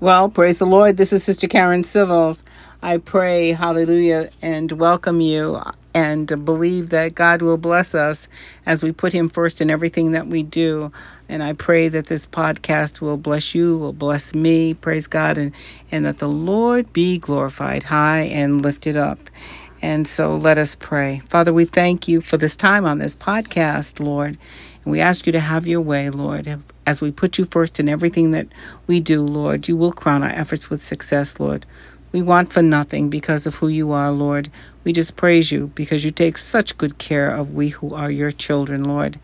Well, praise the Lord. This is Sister Karen Civils. I pray, hallelujah, and welcome you and believe that God will bless us as we put Him first in everything that we do. And I pray that this podcast will bless you, will bless me, praise God, and, and that the Lord be glorified high and lifted up. And so let us pray. Father, we thank you for this time on this podcast, Lord. We ask you to have your way, Lord. As we put you first in everything that we do, Lord, you will crown our efforts with success, Lord. We want for nothing because of who you are, Lord. We just praise you because you take such good care of we who are your children, Lord.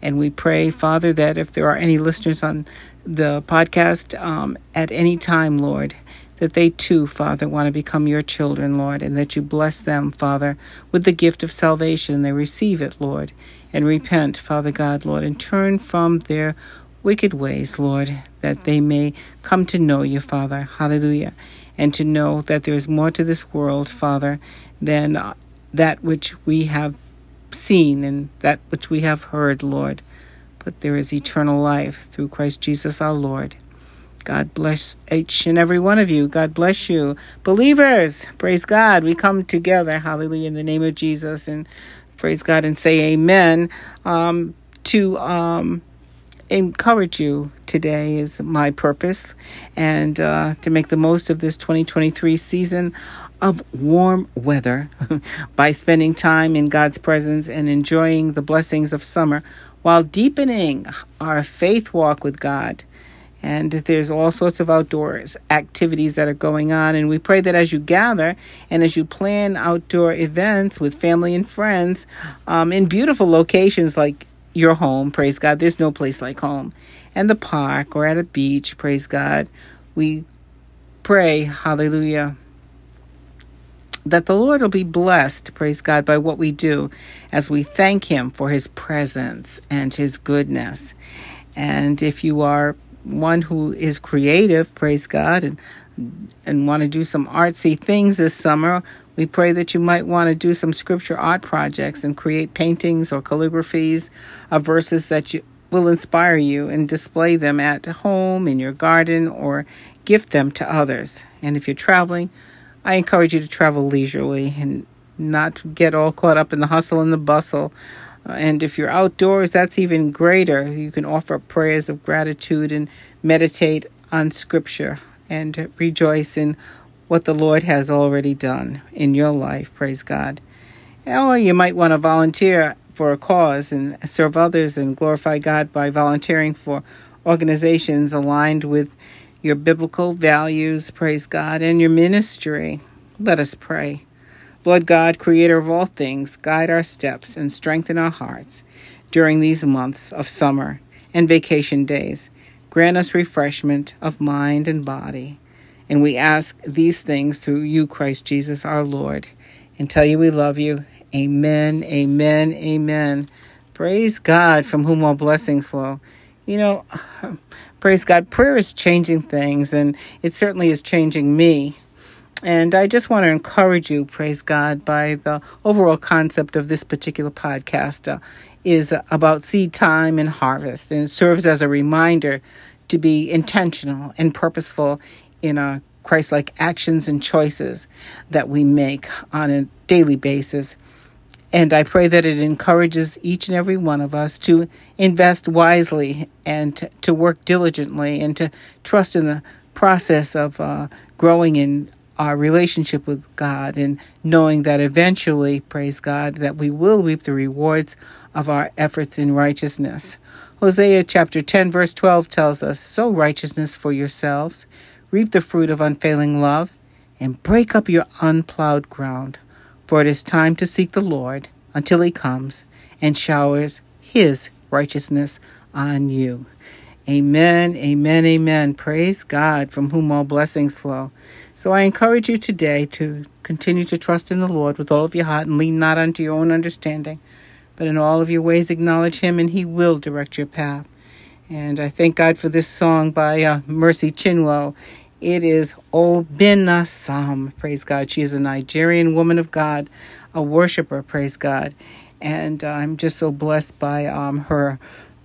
And we pray, Father, that if there are any listeners on the podcast um, at any time, Lord, that they too, Father, want to become your children, Lord, and that you bless them, Father, with the gift of salvation. They receive it, Lord, and repent, Father God, Lord, and turn from their wicked ways, Lord, that they may come to know you, Father. Hallelujah. And to know that there is more to this world, Father, than uh, that which we have seen and that which we have heard, Lord. But there is eternal life through Christ Jesus our Lord. God bless each and every one of you. God bless you. Believers, praise God. We come together, hallelujah, in the name of Jesus, and praise God and say amen. Um, to um, encourage you today is my purpose, and uh, to make the most of this 2023 season of warm weather by spending time in God's presence and enjoying the blessings of summer while deepening our faith walk with God. And there's all sorts of outdoors activities that are going on. And we pray that as you gather and as you plan outdoor events with family and friends um, in beautiful locations like your home, praise God, there's no place like home, and the park or at a beach, praise God, we pray, hallelujah, that the Lord will be blessed, praise God, by what we do as we thank Him for His presence and His goodness. And if you are one who is creative, praise God, and and want to do some artsy things this summer, we pray that you might want to do some scripture art projects and create paintings or calligraphies of verses that you will inspire you and display them at home, in your garden, or gift them to others. And if you're traveling, I encourage you to travel leisurely and not get all caught up in the hustle and the bustle. And if you're outdoors, that's even greater. You can offer prayers of gratitude and meditate on scripture and rejoice in what the Lord has already done in your life. Praise God. Or you might want to volunteer for a cause and serve others and glorify God by volunteering for organizations aligned with your biblical values, praise God, and your ministry. Let us pray. Lord God, creator of all things, guide our steps and strengthen our hearts during these months of summer and vacation days. Grant us refreshment of mind and body. And we ask these things through you, Christ Jesus, our Lord, and tell you we love you. Amen, amen, amen. Praise God, from whom all blessings flow. You know, praise God, prayer is changing things, and it certainly is changing me. And I just want to encourage you, praise God, by the overall concept of this particular podcast uh, is about seed time and harvest, and it serves as a reminder to be intentional and purposeful in our Christ like actions and choices that we make on a daily basis. And I pray that it encourages each and every one of us to invest wisely and to, to work diligently and to trust in the process of uh, growing in our relationship with God and knowing that eventually, praise God, that we will reap the rewards of our efforts in righteousness. Hosea chapter 10, verse 12 tells us Sow righteousness for yourselves reap the fruit of unfailing love, and break up your unplowed ground. For it is time to seek the Lord until he comes and showers his righteousness on you. Amen, amen, amen. Praise God, from whom all blessings flow. So I encourage you today to continue to trust in the Lord with all of your heart and lean not unto your own understanding, but in all of your ways acknowledge him, and he will direct your path. And I thank God for this song by uh, Mercy Chinwo. It is Obinasom. Praise God. She is a Nigerian woman of God, a worshiper. Praise God. And uh, I'm just so blessed by um, her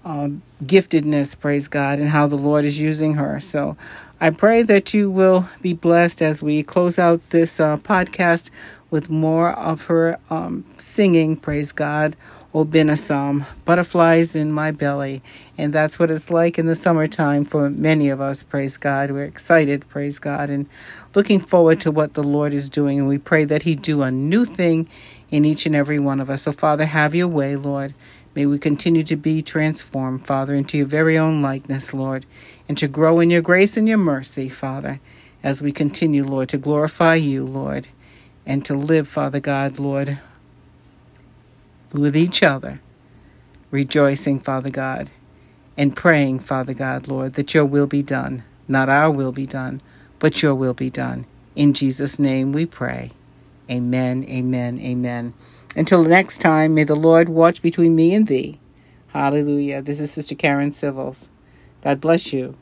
uh, giftedness. Praise God. And how the Lord is using her. So I pray that you will be blessed as we close out this uh, podcast with more of her um, singing, praise God, Obinasom, butterflies in my belly. And that's what it's like in the summertime for many of us, praise God. We're excited, praise God, and looking forward to what the Lord is doing. And we pray that He do a new thing in each and every one of us. So, Father, have your way, Lord. May we continue to be transformed, Father, into your very own likeness, Lord, and to grow in your grace and your mercy, Father, as we continue, Lord, to glorify you, Lord, and to live, Father God, Lord, with each other, rejoicing, Father God, and praying, Father God, Lord, that your will be done. Not our will be done, but your will be done. In Jesus' name we pray. Amen, amen, amen. Until next time, may the Lord watch between me and thee. Hallelujah. This is Sister Karen Civils. God bless you.